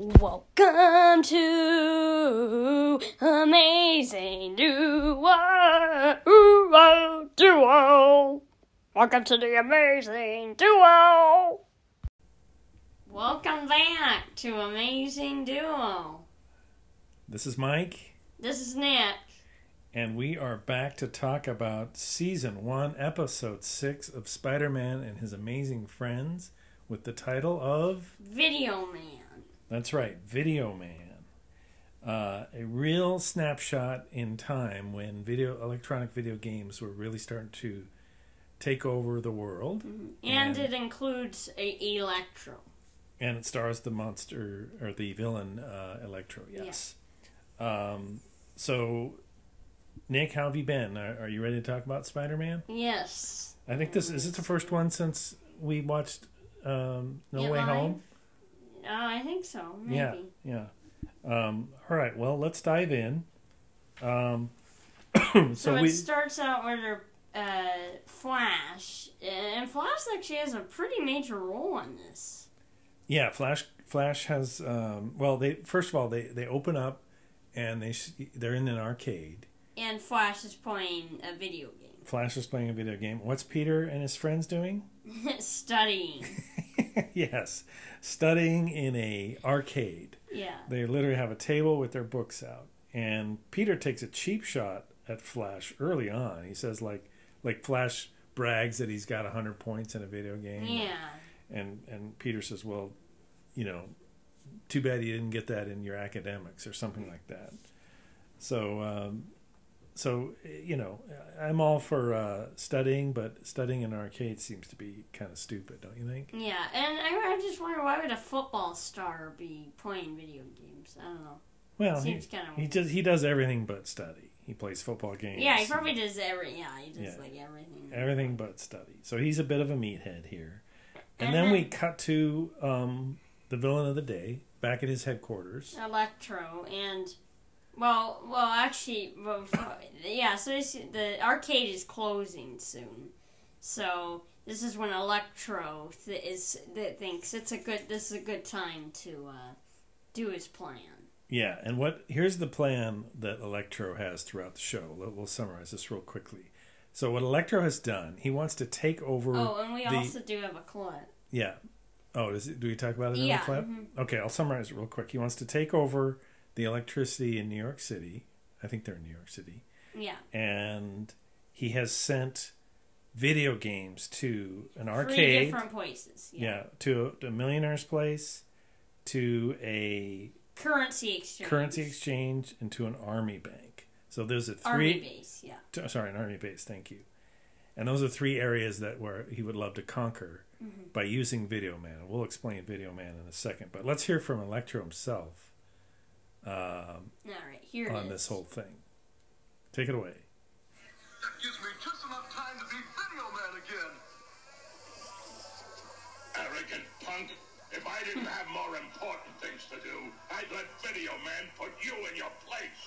Welcome to Amazing Duo. Duo. Duo. Welcome to the Amazing Duo. Welcome back to Amazing Duo. This is Mike, This is Nick. and we are back to talk about season one, episode six of Spider Man and His Amazing Friends with the title of Video Man. That's right, Video Man. Uh, a real snapshot in time when video electronic video games were really starting to take over the world. And And- it includes a Electro. And it stars the monster or the villain uh, Electro, yes. Um, so, Nick, how have you been? Are, are you ready to talk about Spider Man? Yes. I think this is it the first one since we watched um, No Yeah, Way live? Home. Uh, I think so. Maybe. Yeah, yeah. Um, all right, well, let's dive in. Um, so So, it we, starts out with her, uh, Flash, and Flash actually has a pretty major role in this. yeah, Flash. Flash has um, well, they first of all they they open up and they they're in an arcade. And Flash is playing a video game, Flash is playing a video game. What's Peter and his friends doing? studying. yes, studying in a arcade. Yeah. They literally have a table with their books out, and Peter takes a cheap shot at Flash early on. He says like like Flash brags that he's got hundred points in a video game. Yeah. and and Peter says, "Well, you know, too bad you didn't get that in your academics or something like that." So, um, so you know, I'm all for uh, studying, but studying in an arcade seems to be kind of stupid, don't you think? Yeah, and I, I just wonder why would a football star be playing video games? I don't know. Well, he kind of. he just he does everything but study. He plays football games. yeah, he probably does every. Yeah, he does Yeah. like everything. everything but study. So he's a bit of a meathead here. And And then then- we cut to um, the villain of the day back at his headquarters. Electro and well, well, actually, well, yeah. So this, the arcade is closing soon, so this is when Electro th- is that thinks it's a good. This is a good time to uh, do his plan. Yeah, and what here's the plan that Electro has throughout the show. We'll, we'll summarize this real quickly. So what Electro has done, he wants to take over. Oh, and we the, also do have a clip. yeah. Oh, does it, do we talk about it in Yeah, the clip? mhm. Okay, I'll summarize it real quick. He wants to take over the electricity in New York City. I think they're in New York City, Yeah, and he has sent video games to an three arcade. different places. yeah. Yeah, to a, a millionaire's place, to a currency exchange. currency exchange, and to an army bank. So those are Army three. base. Yeah. t- sorry, an army base. Thank you. And those are three areas that where he would love to conquer Mm-hmm. by using Video Man. We'll explain Video Man in a second, but let's hear from Electro himself um, All right, here on is. this whole thing. Take it away. That gives me just enough time to be Video Man again. Arrogant punk. If I didn't have more important things to do, I'd let Video Man put you in your place.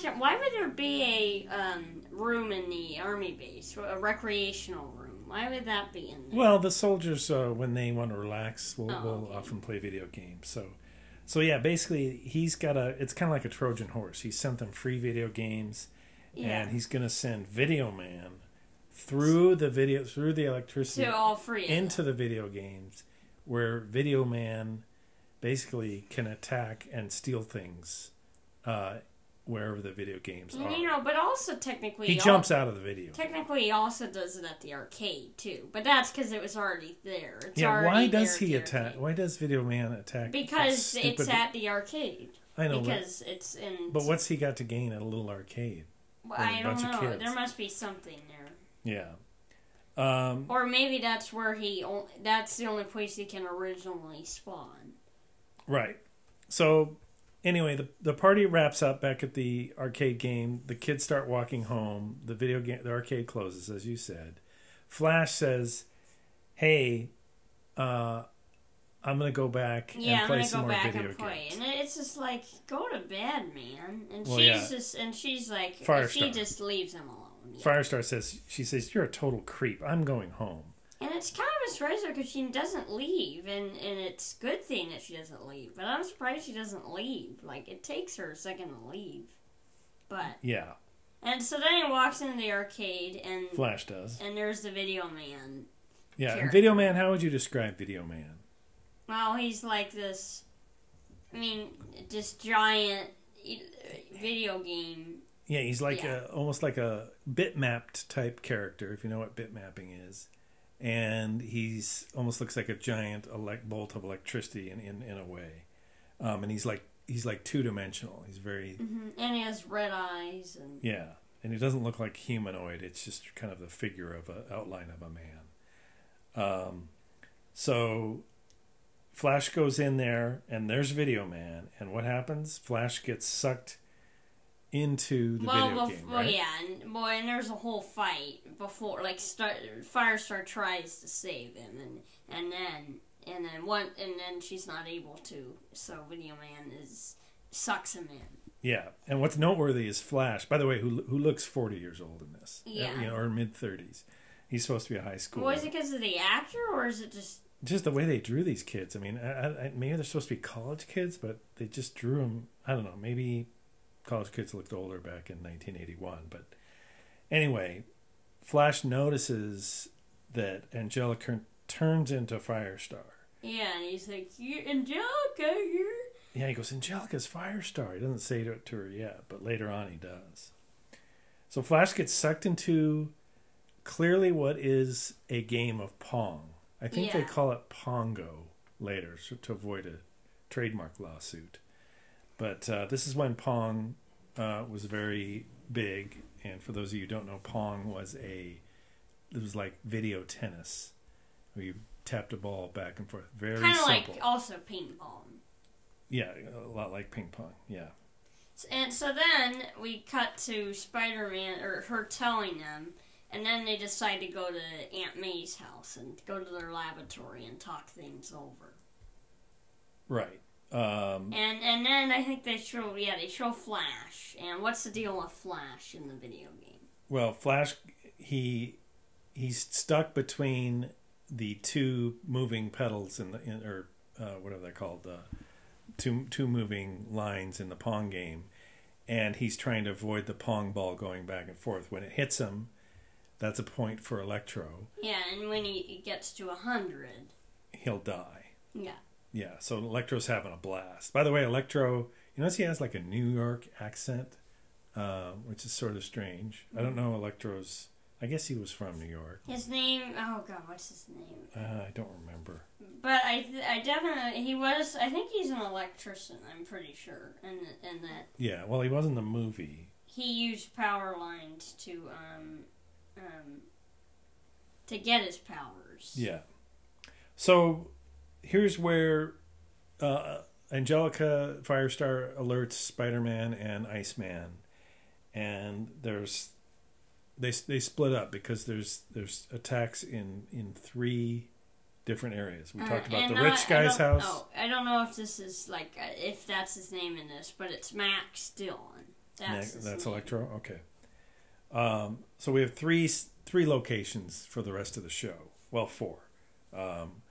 Question: Why would there be a um, room in the army base, a recreational room? Why would that be in there? Well, the soldiers, uh, when they want to relax, will, Oh, will okay. often play video games. So, so yeah, basically, he's got a. It's kind of like a Trojan horse. He sent them free video games, yeah, and he's going to send Video Man through the video through the electricity to all of into the video games, where Video Man basically can attack and steal things uh, wherever the video games are. You know, but also technically, he al- jumps out of the video. Technically, he also does it at the arcade too, but that's because it was already there. It's yeah, already why does he attack? arcade. Why does Video Man attack? Because it's at the arcade. I know, but, because it's in. but what's he got to gain at a little arcade? Well, I don't know. There must be something there, Yeah. Um, or maybe that's where he. That's the only place he can originally spawn. Right. So anyway, the the party wraps up back at the arcade game. The kids start walking home. The video game, the arcade closes, as you said. Flash says, "Hey, uh, I'm gonna go back Yeah, and play I'm some gonna go more back video and play, games." and it's just like go to bed, man. And Well, she's yeah. just, and she's like, Firestar. she just leaves him alone. Yeah. Firestar says, "She says you're a total creep. I'm going home." And it's kind of a surprise because she doesn't leave, and, and it's a good thing that she doesn't leave. But I'm surprised she doesn't leave. Like, it takes her a second to leave. But, Yeah, and so then he walks into the arcade, and Flash does. and there's the video man. Yeah, and Video Man. How would you describe Video Man? Well, he's like this, I mean, this giant video game. Yeah, he's like Yeah. a almost like a bitmapped type character, if you know what bitmapping is. And he's almost looks like a giant elect bolt of electricity in, in, in a way. Um, and he's like he's like two dimensional. He's very hmm And he has red eyes, and yeah, and he doesn't look like humanoid. It's just kind of the figure of a outline of a man. Um, so Flash goes in there, and there's Video Man, and what happens? Flash gets sucked into the well, video bef- game, well, right? yeah, and boy, and there's a whole fight before, like, start, Firestar tries to save him, and and then and then one, and then she's not able to, so Video Man is sucks him in. Yeah, and what's noteworthy is Flash. By the way, who who looks forty years old in this? Uh, Yeah. you know, or mid thirties. He's supposed to be a high school. Well, is it because of the actor, or is it just Just the way they drew these kids. I mean, I, I, maybe they're supposed to be college kids, but they just drew them. I don't know. Maybe college kids looked older back in 1981. But anyway, Flash notices that Angelica turns into Firestar. yeah? And he's like, "You Angelica, you're." Yeah, he goes, Angelica's Firestar. He doesn't say it to her yet, but later on he does. So Flash gets sucked into clearly what is a game of Pong. I think they call it Pongo later so, to avoid a trademark lawsuit. But uh, this is when Pong uh, was very big. And for those of you who don't know, Pong was a, it was like video tennis where you tapped a ball back and forth. Very Kind of like also ping pong. Yeah, a lot like ping pong. Yeah. And so then we cut to Spider Man, or her telling them, and then they decide to go to Aunt May's house and go to their laboratory and talk things over. Right. Um, And and then I think they show, yeah, they show Flash. And what's the deal with Flash in the video game? well, Flash, he he's stuck between the two moving pedals in the in, or uh, whatever they're called, uh, two two moving lines in the Pong game, and he's trying to avoid the Pong ball going back and forth. When it hits him, that's a point for Electro. Yeah, and when he gets to a hundred, He'll die. yeah, Yeah, so Electro's having a blast. By the way, Electro, you notice he has like a New York accent, um, which is sort of strange. I don't know Electro's. I guess he was from New York. his name. Oh God, what's his name? Uh, I don't remember. But I, I definitely he was. I think he's an electrician. I'm pretty sure, and and that Yeah, well, he was in the movie. he used power lines to um um to get his powers. Yeah. So here's where uh, Angelica Firestar alerts Spider-Man and Iceman, and there's they they split up because there's there's attacks in in three different areas. We Uh, talked about the I- rich guy's don't- house. Oh, I don't know if this is like uh, if that's his name in this, but it's Max Dillon. That's his that's name. Electro. Okay. Um, so we have three three locations for the rest of the show. Well, four. Um,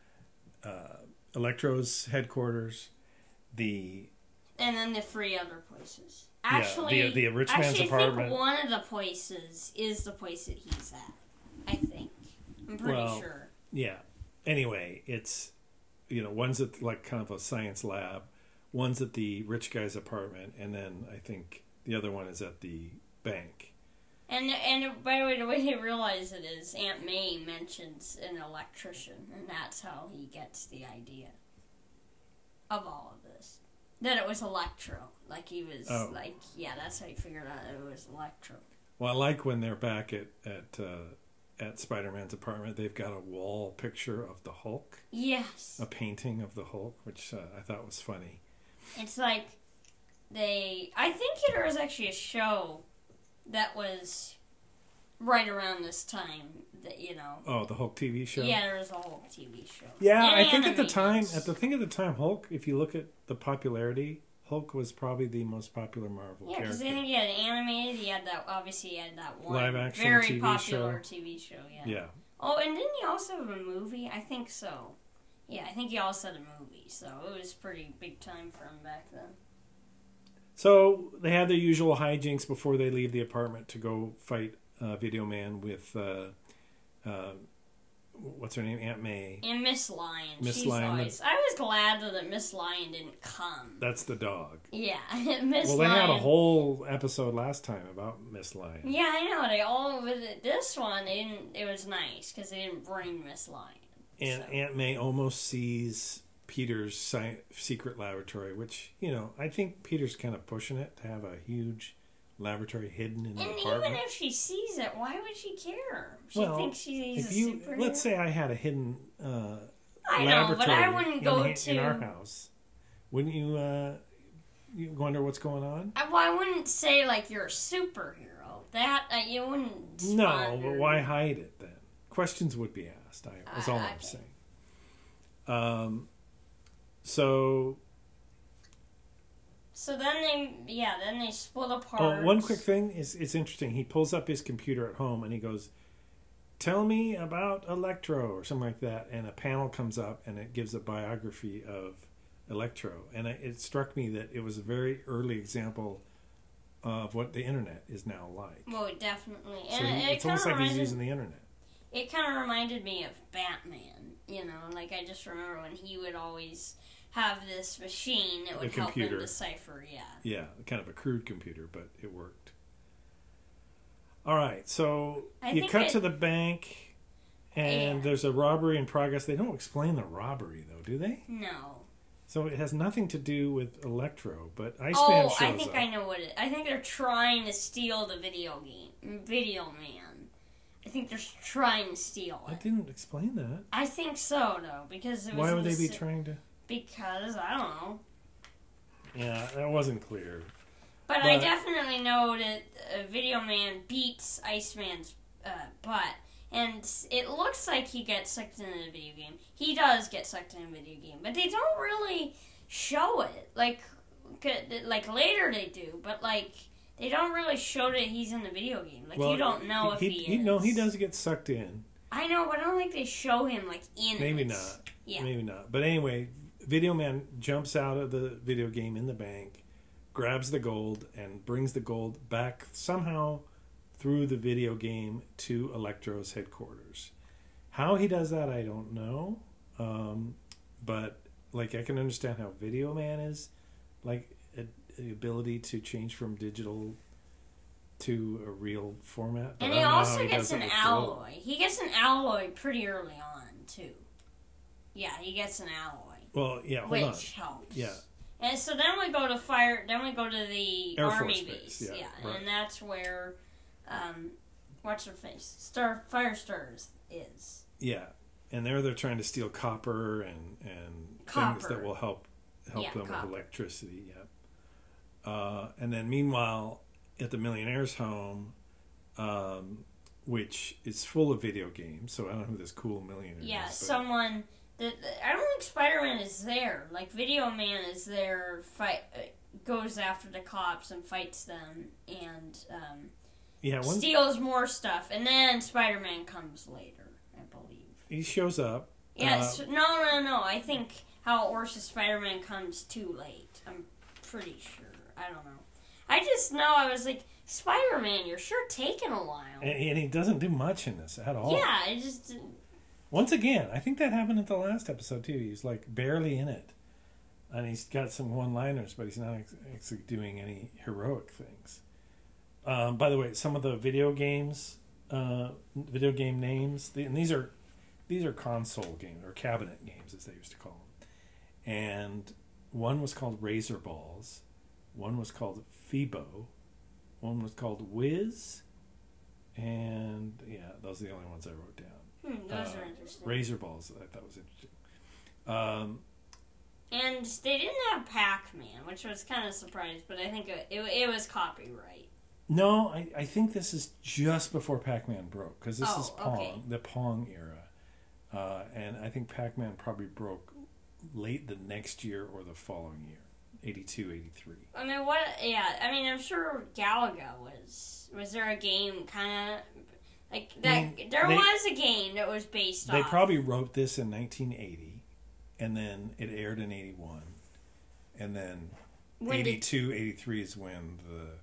uh, Electro's headquarters, the and then the three other places. Yeah, Actually, the- the rich man's actually, I apartment. think one of the places is the place that he's at. I think. I'm pretty Well, sure. yeah. Anyway, it's you know one's at like kind of a science lab, one's at the rich guy's apartment, and then I think the other one is at the bank. And and by the way, the way he realized it is Aunt May mentions an electrician, and that's how he gets the idea of all of this. that it was Electro. Like he was Oh. like yeah, that's how he figured out it was Electro. Well, I like when they're back at at uh, at Spider-Man's apartment. They've got a wall picture of the Hulk, Yes. a painting of the Hulk, which uh, I thought was funny. It's like they. I think there was actually a show that was right around this time. That you know. Oh, the Hulk TV show. Yeah, there was a whole TV show. Yeah, And I think at the time, at the thing at the time, Hulk. If you look at the popularity, Hulk was probably the most popular Marvel Yeah, because then he had animated. He had that. Obviously, he had that one Live action very TV popular TV show. Yeah. yeah, Oh, and didn't he also have a movie? I think so. Yeah, I think he also had a movie. So it was pretty big time for him back then. So they have their usual hijinks before they leave the apartment to go fight uh, Video Man with uh, uh, what's her name, Aunt May. And Miss Lion. Miss she's Lion, always. I was glad though that Miss Lion didn't come. That's the dog. Yeah, Miss Well, they Lion. had a whole episode last time about Miss Lion. Yeah, I know. They all with. This one, they didn't. It was nice because they didn't bring Miss Lion. And So- Aunt May almost sees Peter's secret laboratory, which you know I think Peter's kind of pushing it to have a huge laboratory hidden in the And apartment. even if she sees it, why would she care? She well, thinks she's if a you superhero. let's say I had a hidden uh, I know, laboratory but I wouldn't in, go to. in our house, wouldn't you? Uh, you wonder what's going on? I, well, I wouldn't say like you're a superhero. That uh, you wouldn't. No, but why hide it then? Questions would be asked. I, is all I- I'm saying. Um, so So then they, yeah, then they split apart. Oh, one quick thing is it's interesting. He pulls up his computer at home and he goes, "Tell me about Electro" or something like that, and a panel comes up and it gives a biography of Electro, and it, it struck me that it was a very early example of what the internet is now like. Well, definitely, So and he- it, it's almost like he's using the internet. it kind of reminded me of Batman. You know, like I just remember when he would always have this machine that would help computer. decipher. Yeah. Yeah, kind of a crude computer, but it worked. All right, so I you cut it- to the bank, and Yeah. there's a robbery in progress. They don't explain the robbery, though, do they? No. So it has nothing to do with Electro, but Iceman oh, shows up. Oh, I think up. I know what it. I think they're trying to steal the video game, Video Man. I think they're trying to steal I didn't explain that. I think so, though, because it was. Why would they be si- trying to? Because I don't know. Yeah, that wasn't clear. But, I definitely know that uh, Video Man beats Iceman's uh, butt. And it looks like he gets sucked into the video game. He does get sucked into a video game, but they don't really show it. Like, like later they do, but like they don't really show that he's in the video game. Like well, you don't know if he, he, is. No, he does get sucked in. I know, but I don't think they show him like in Maybe it. not. Yeah. Maybe not. But anyway, Video Man jumps out of the video game in the bank, grabs the gold, and brings the gold back somehow through the video game to Electro's headquarters. How he does that, I don't know. Um, but like, I can understand how Video Man is like a, the ability to change from digital to a real format. And he don't know how also he gets an with gold. alloy. He gets an alloy pretty early on too. Yeah, he gets an alloy. Well, yeah, hold on. which helps. Yeah. And so then we go to fire. Then we go to the Air army Force base. Base, yeah, right. and that's where, um, what's her face? Star Firestars is. Yeah, and there they're trying to steal copper and and things that will help help Yeah, them copper. with electricity. Yeah. Uh, and then meanwhile, at the millionaire's home, um, which is full of video games, so I don't know who this cool millionaire Yeah, is. someone. The, the- I don't think Spider Man is there. Like Video Man is there. Fight uh, goes after the cops and fights them and um, yeah, one, steals more stuff. And then Spider Man comes later, I believe. he shows up. Yes. Uh, no, no, no. I think how it works is Spider Man comes too late. I'm pretty sure. I don't know. I just know I was like, Spider Man, you're sure taking a while. and, and he doesn't do much in this at all. yeah, I just. Once again, I think that happened at the last episode too. He's like barely in it, and he's got some one-liners, but he's not actually doing any heroic things. Um, by the way, some of the video games, uh, video game names, and these are these are console games or cabinet games, as they used to call them, and one was called Razor Balls, one was called Phoebo, one was called Whiz, and yeah, those are the only ones I wrote down. Hmm, those Uh, are interesting. Razor Balls, I thought was interesting. Um, And they didn't have Pac-Man, which was kind of surprised, but I think it, it, it was copyright. no, I, I think this is just before Pac-Man broke because this Oh, is Pong, okay. the Pong era, uh, and I think Pac-Man probably broke late the next year or the following year, 82, 83. I mean, what? Yeah, I mean, I'm sure Galaga was. Was there a game kind of like that? There they- was a game that was based on They off. probably wrote this in 1980, and then it aired in 81, and then When did- 82, 83 is when the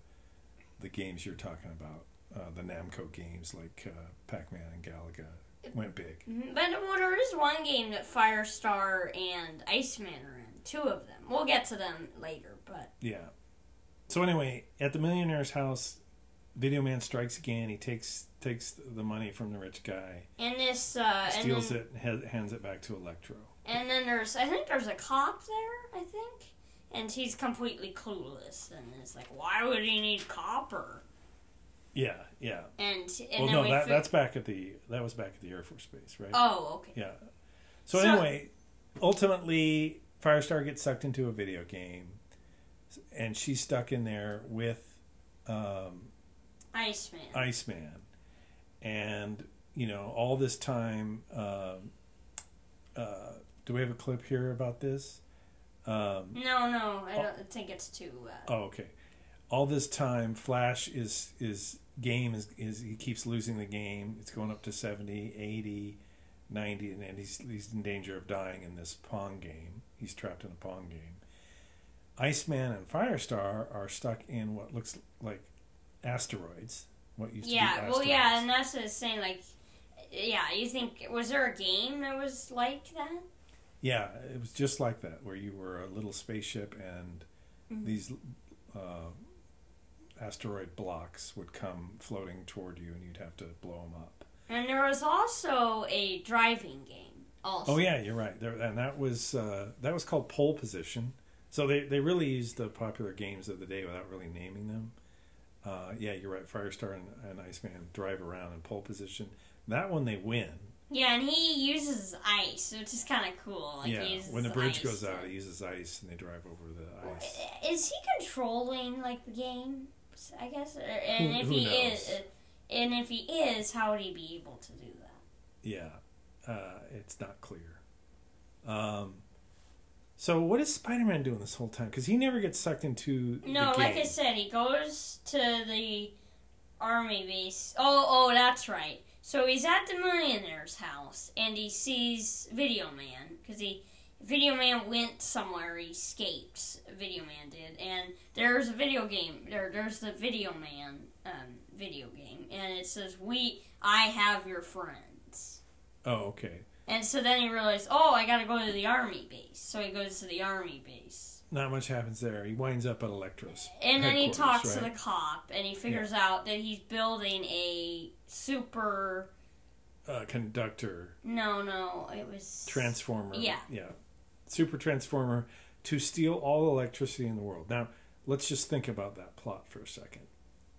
the games you're talking about, uh, the Namco games like uh, Pac-Man and Galaga, went big. Mhm, But well, there is one game that Firestar and Iceman are in. Two of them. We'll get to them later, but Yeah. So anyway, at the millionaire's house, Video Man strikes again. He takes takes the money from the rich guy, And this, uh, and steals then, it, and hands it back to Electro. and then there's, I think there's a cop there. I think, and he's completely clueless, and it's like, why would he need copper? Yeah, yeah. And and well, no, we that fi- that's back at the that was back at the Air Force Base, right? Oh, okay. Yeah. So, So- anyway, ultimately, Firestar gets sucked into a video game, and she's stuck in there with um, Iceman. Iceman, and you know all this time. Um, uh, do we have a clip here about this? Um, no, no, I don't think it's too. Uh, oh, okay. All this time, Flash is is game is is he keeps losing the game. It's going up to 70, 80, 90, and then he's he's in danger of dying in this Pong game. He's trapped in a Pong game. Iceman and Firestar are stuck in what looks like asteroids. What used to be yeah, well, yeah, and that's what it's saying. Like, yeah, you think was there a game that was like that? Yeah, it was just like that, where you were a little spaceship and Mm-hmm. these uh, asteroid blocks would come floating toward you, and you'd have to blow them up. And there was also a driving game. Also. Oh yeah, you're right. There, and that was uh, that was called pole position. So they, they really used the popular games of the day without really naming them. Uh, yeah, you're right. Firestar and, and Iceman drive around in pole position. That one they win. Yeah, and he uses ice, which is kind of cool. Like, yeah, he when the bridge goes to- out, he uses ice, and they drive over the ice. Is he controlling like the game? I guess, and Who- if who he knows? is, uh, and if he is, how would he be able to do that? Yeah, uh, it's not clear. Um, so what is Spider-Man doing this whole time? Because he never gets sucked into No, like I said, he goes to the army base. Oh, oh, that's right. So he's at the millionaire's house, and he sees Video Man because he Video Man went somewhere. He escaped. Video Man did, and there's a video game. There, there's the Video Man um, video game, and it says, "We, I have your friends." Oh, okay. And so then he realized, oh, I gotta go to the army base. So he goes to the army base. Not much happens there. He winds up at Electro's. And then he talks to the cop, and he figures out that he's building a super. uh, conductor No, no, it was. transformer. Yeah. yeah, super transformer to steal all electricity in the world. Now, let's just think about that plot for a second.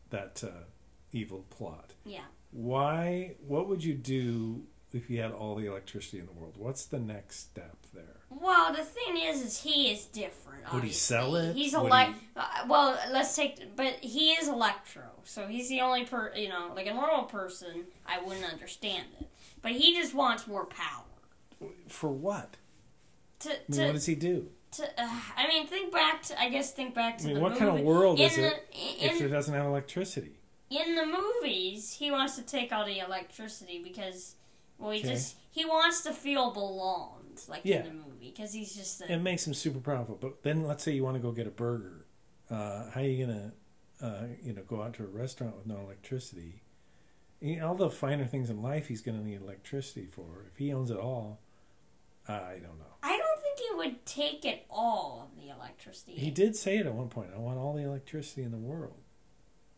That uh, evil plot. Yeah. Why? What would you do if you had all the electricity in the world? What's the next step there? Well, the thing is, is he is different. Would he sell it? He's Would elect. he- Uh, well, let's take. But he is electro, so he's the only per. You know, like a normal person, I wouldn't understand it. But he just wants more power. For what? To, I mean, to, what does he do? to uh, I mean, think back to. I guess think back to I mean, the what kind of world in is the, it if In, it doesn't have electricity? in the movies, he wants to take all the electricity because, well, he Okay. just he wants to feel belonged, like Yeah. in the movie, because he's just a, It makes him super powerful. But then, let's say you want to go get a burger. Uh, how are you gonna, uh, you know, go out to a restaurant with no electricity? You know, all the finer things in life, he's gonna need electricity for. If he owns it all, I don't know. I don't think he would take it all of the electricity. He did say it at one point. I want all the electricity in the world.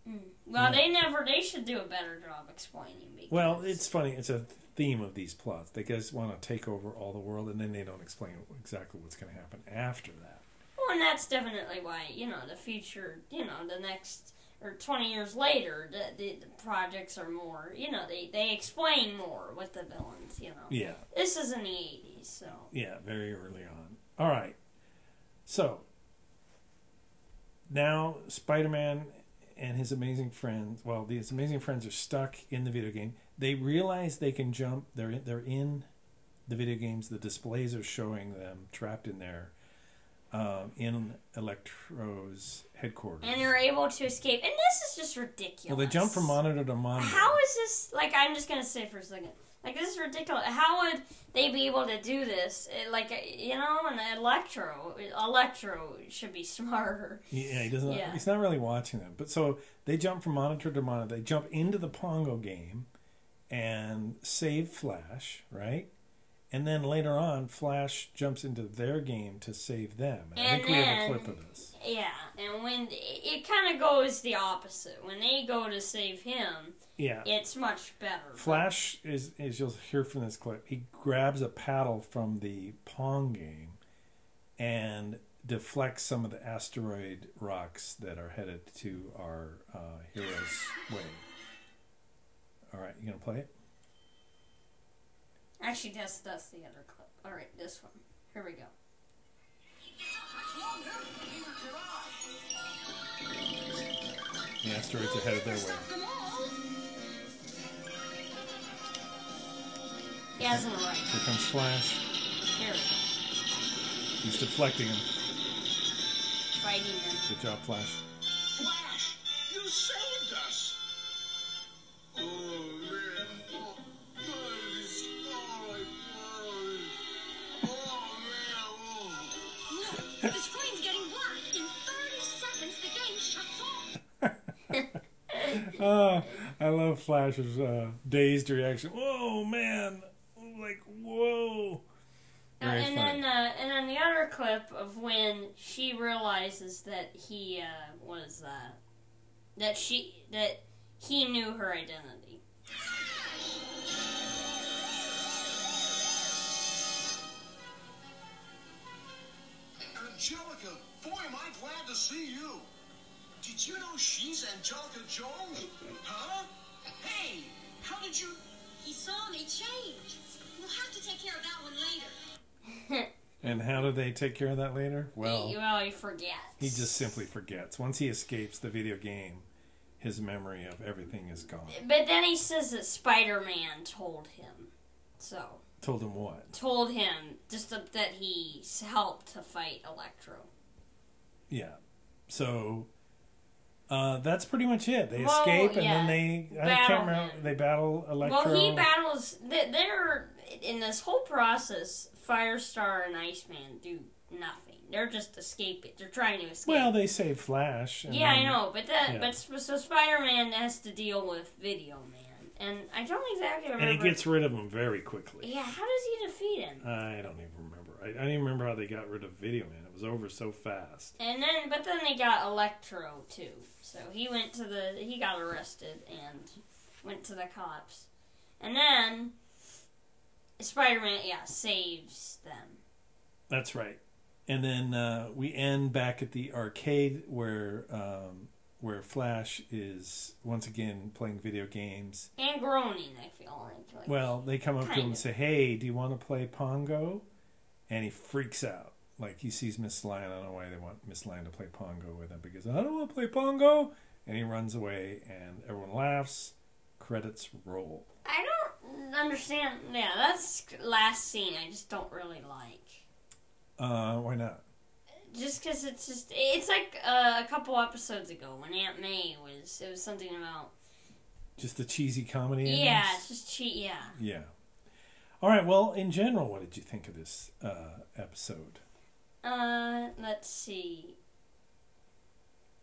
Mm. Well, Yeah. they never. They should do a better job explaining. Because, Well, it's funny. It's a theme of these plots. They guys want to take over all the world, and then they don't explain exactly what's going to happen after that. Well, and that's definitely why you know the future, you know, the next or twenty years later, the, the, the projects are more, you know, they they explain more with the villains. You know, Yeah, this is in the '80s, so yeah, very early on. All right, so now Spider-Man and his amazing friends. Well, these amazing friends are stuck in the video game. They realize they can jump. They're they're in the video games. The displays are showing them trapped in there. Um, in Electro's headquarters. and they're able to escape. And this is just ridiculous. well, they jump from monitor to monitor. How is this? Like, I'm just gonna say for a second. Like, this is ridiculous. How would they be able to do this? Like, you know, an Electro, Electro should be smarter. Yeah, he doesn't. Yeah. He's not really watching them. But so they jump from monitor to monitor. They jump into the Pongo game and save Flash, right? And then later on, Flash jumps into their game to save them. And I And think we have a clip of this. Yeah, and when it kind of goes the opposite. When they go to save him, Yeah. it's much better. Flash is, as you'll hear from this clip, he grabs a paddle from the Pong game and deflects some of the asteroid rocks that are headed to our uh, hero's way. All right, you gonna play it? Actually, that's that's the other clip. All right, this one. Here we go. The asteroids are headed their way. He hasn't arrived. Here comes Flash. Here. He's deflecting him. Fighting them. Good job, Flash. Oh, I love Flash's uh, dazed reaction. Whoa, man! Like, whoa! Uh, and funny. then, uh, and then the other clip of when she realizes that he uh, was uh, that she that he knew her identity. Angelica, boy, am I glad to see you. Did you know she's Angelica Jones? Huh? Hey, how did you? He saw me change. We'll have to take care of that one later. And how do they take care of that later? Well, he, well, he forgets. he just simply forgets. Once he escapes the video game, his memory of everything is gone. But then he says that Spider Man told him. So Told him what? told him just that that he helped to fight Electro. Yeah. So uh, that's pretty much it. They Well, escape and yeah. then they I Battle can't remember. him. They battle Electro. Well, he battles. they- They're in this whole process. Firestar and Iceman do nothing. They're just escaping. They're trying to escape. well, they save Flash. and yeah, I know, but that yeah. but so Spider Man has to deal with Video Man, and I don't exactly remember. And he gets rid of him very quickly. Yeah, how does he defeat him? I don't even remember. I, I don't even remember how they got rid of Video Man. Was over so fast. And then, but then they got Electro too. So he went to the, he got arrested and went to the cops, and then Spider Man, yeah, saves them. That's right. And then uh, we end back at the arcade where um, where Flash is once again playing video games. And groaning, I feel like. like Well, they come up to him Kind and say, "Hey, do you want to play Pongo?" And he freaks out. Like he sees Miss Lion. I don't know why they want Miss Lion to play Pongo with him because I don't want to play Pongo. And he runs away, and everyone laughs. Credits roll. I don't understand. Yeah, that's last scene. I just don't really like. Uh, why not? Just because it's just it's like uh, a couple episodes ago when Aunt May was it was something about Just the cheesy comedy. yeah endings? it's just cheat yeah Yeah. All right. Well, in general, what did you think of this uh, episode? Uh let's see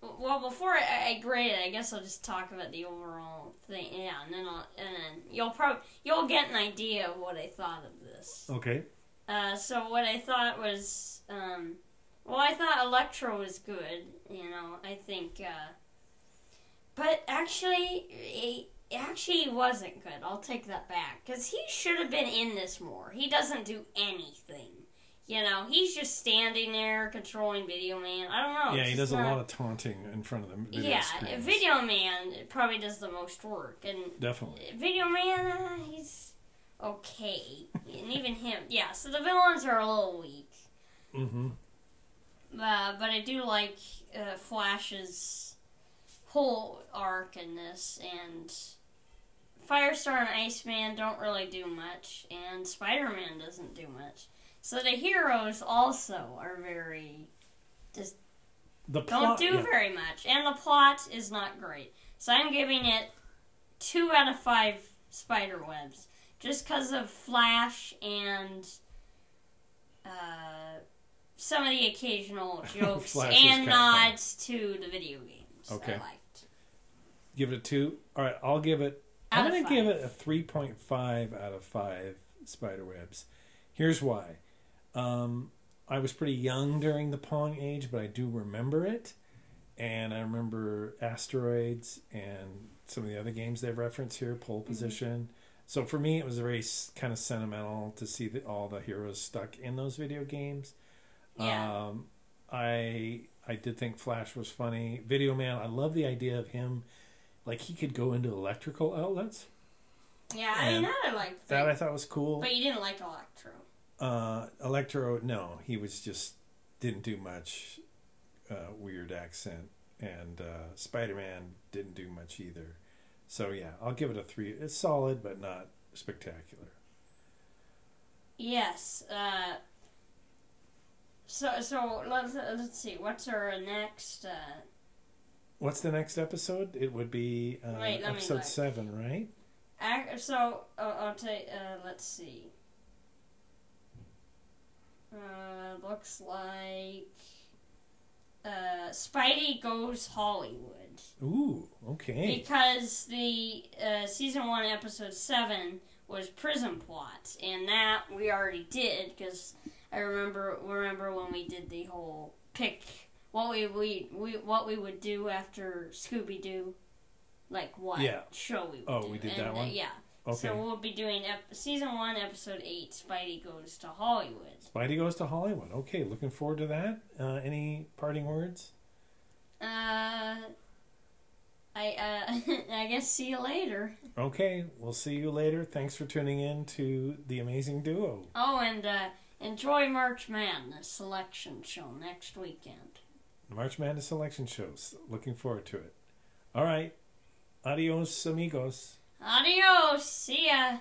well before I, I grade it I guess I'll just talk about the overall thing yeah and then I'll, and then you'll probably you'll get an idea of what I thought of this Okay. Uh, so what I thought was, um, well, I thought Electro was good. You know, I think, uh, but actually, it, actually wasn't good. I'll take that back because he should have been in this more. He doesn't do anything. You know, he's just standing there controlling Video Man. I don't know. yeah, he does a lot of taunting in front of the video yeah, screens. Video Man probably does the most work, and Definitely. Video Man, uh, he's okay, and even him, yeah. So the villains are a little weak, Mm-hmm. uh, but I do like uh, Flash's whole arc in this, and Firestar and Iceman don't really do much, and Spider Man doesn't do much. So the heroes also are very The don't do yeah. very much, and the plot is not great. So I'm giving it two out of five spider webs, just because of Flash and uh, some of the occasional jokes and nods to the video games. Okay. I liked. Give it a two. All right, I'll give it. Out I'm going to give it a three point five out of five spider webs. Here's why. Um, I was pretty young during the Pong age, but I do remember it, and I remember asteroids and some of the other games they reference here, pole Mm-hmm. position. So for me, it was very kind of sentimental to see that all the heroes stuck in those video games. Yeah. Um, I I did think Flash was funny. Video Man, I love the idea of him, like he could go into electrical outlets. yeah, I mean that I liked. That That I thought was cool. but you didn't like Electro. Uh, Electro, no, he was just didn't do much. Uh, weird accent, and uh, Spider Man didn't do much either. So yeah, I'll give it a three. It's solid, but not spectacular. Yes. Uh, so so let's let's see. What's our next? Uh, What's the next episode? It would be uh, Wait, episode seven, right? Ac- So uh, I'll take. Uh, let's see. Uh, looks like uh, Spidey goes Hollywood Ooh, okay. because the uh, season one episode seven was prison plot, and that we already did because I remember remember when we did the whole pick what we we, we what we would do after Scooby Doo, like what Yeah. show we would Oh, do. we did And, that uh, one? yeah. Okay. So we'll be doing ep- season one, episode eight. Spidey goes to Hollywood. Spidey goes to Hollywood. Okay, looking forward to that. Uh, any parting words? Uh, I uh, I guess see you later. Okay, we'll see you later. Thanks for tuning in to the Amazing Duo. Oh, and uh, enjoy March Madness selection show next weekend. March Madness selection shows. Looking forward to it. All right. Adios, amigos. Adios. See ya.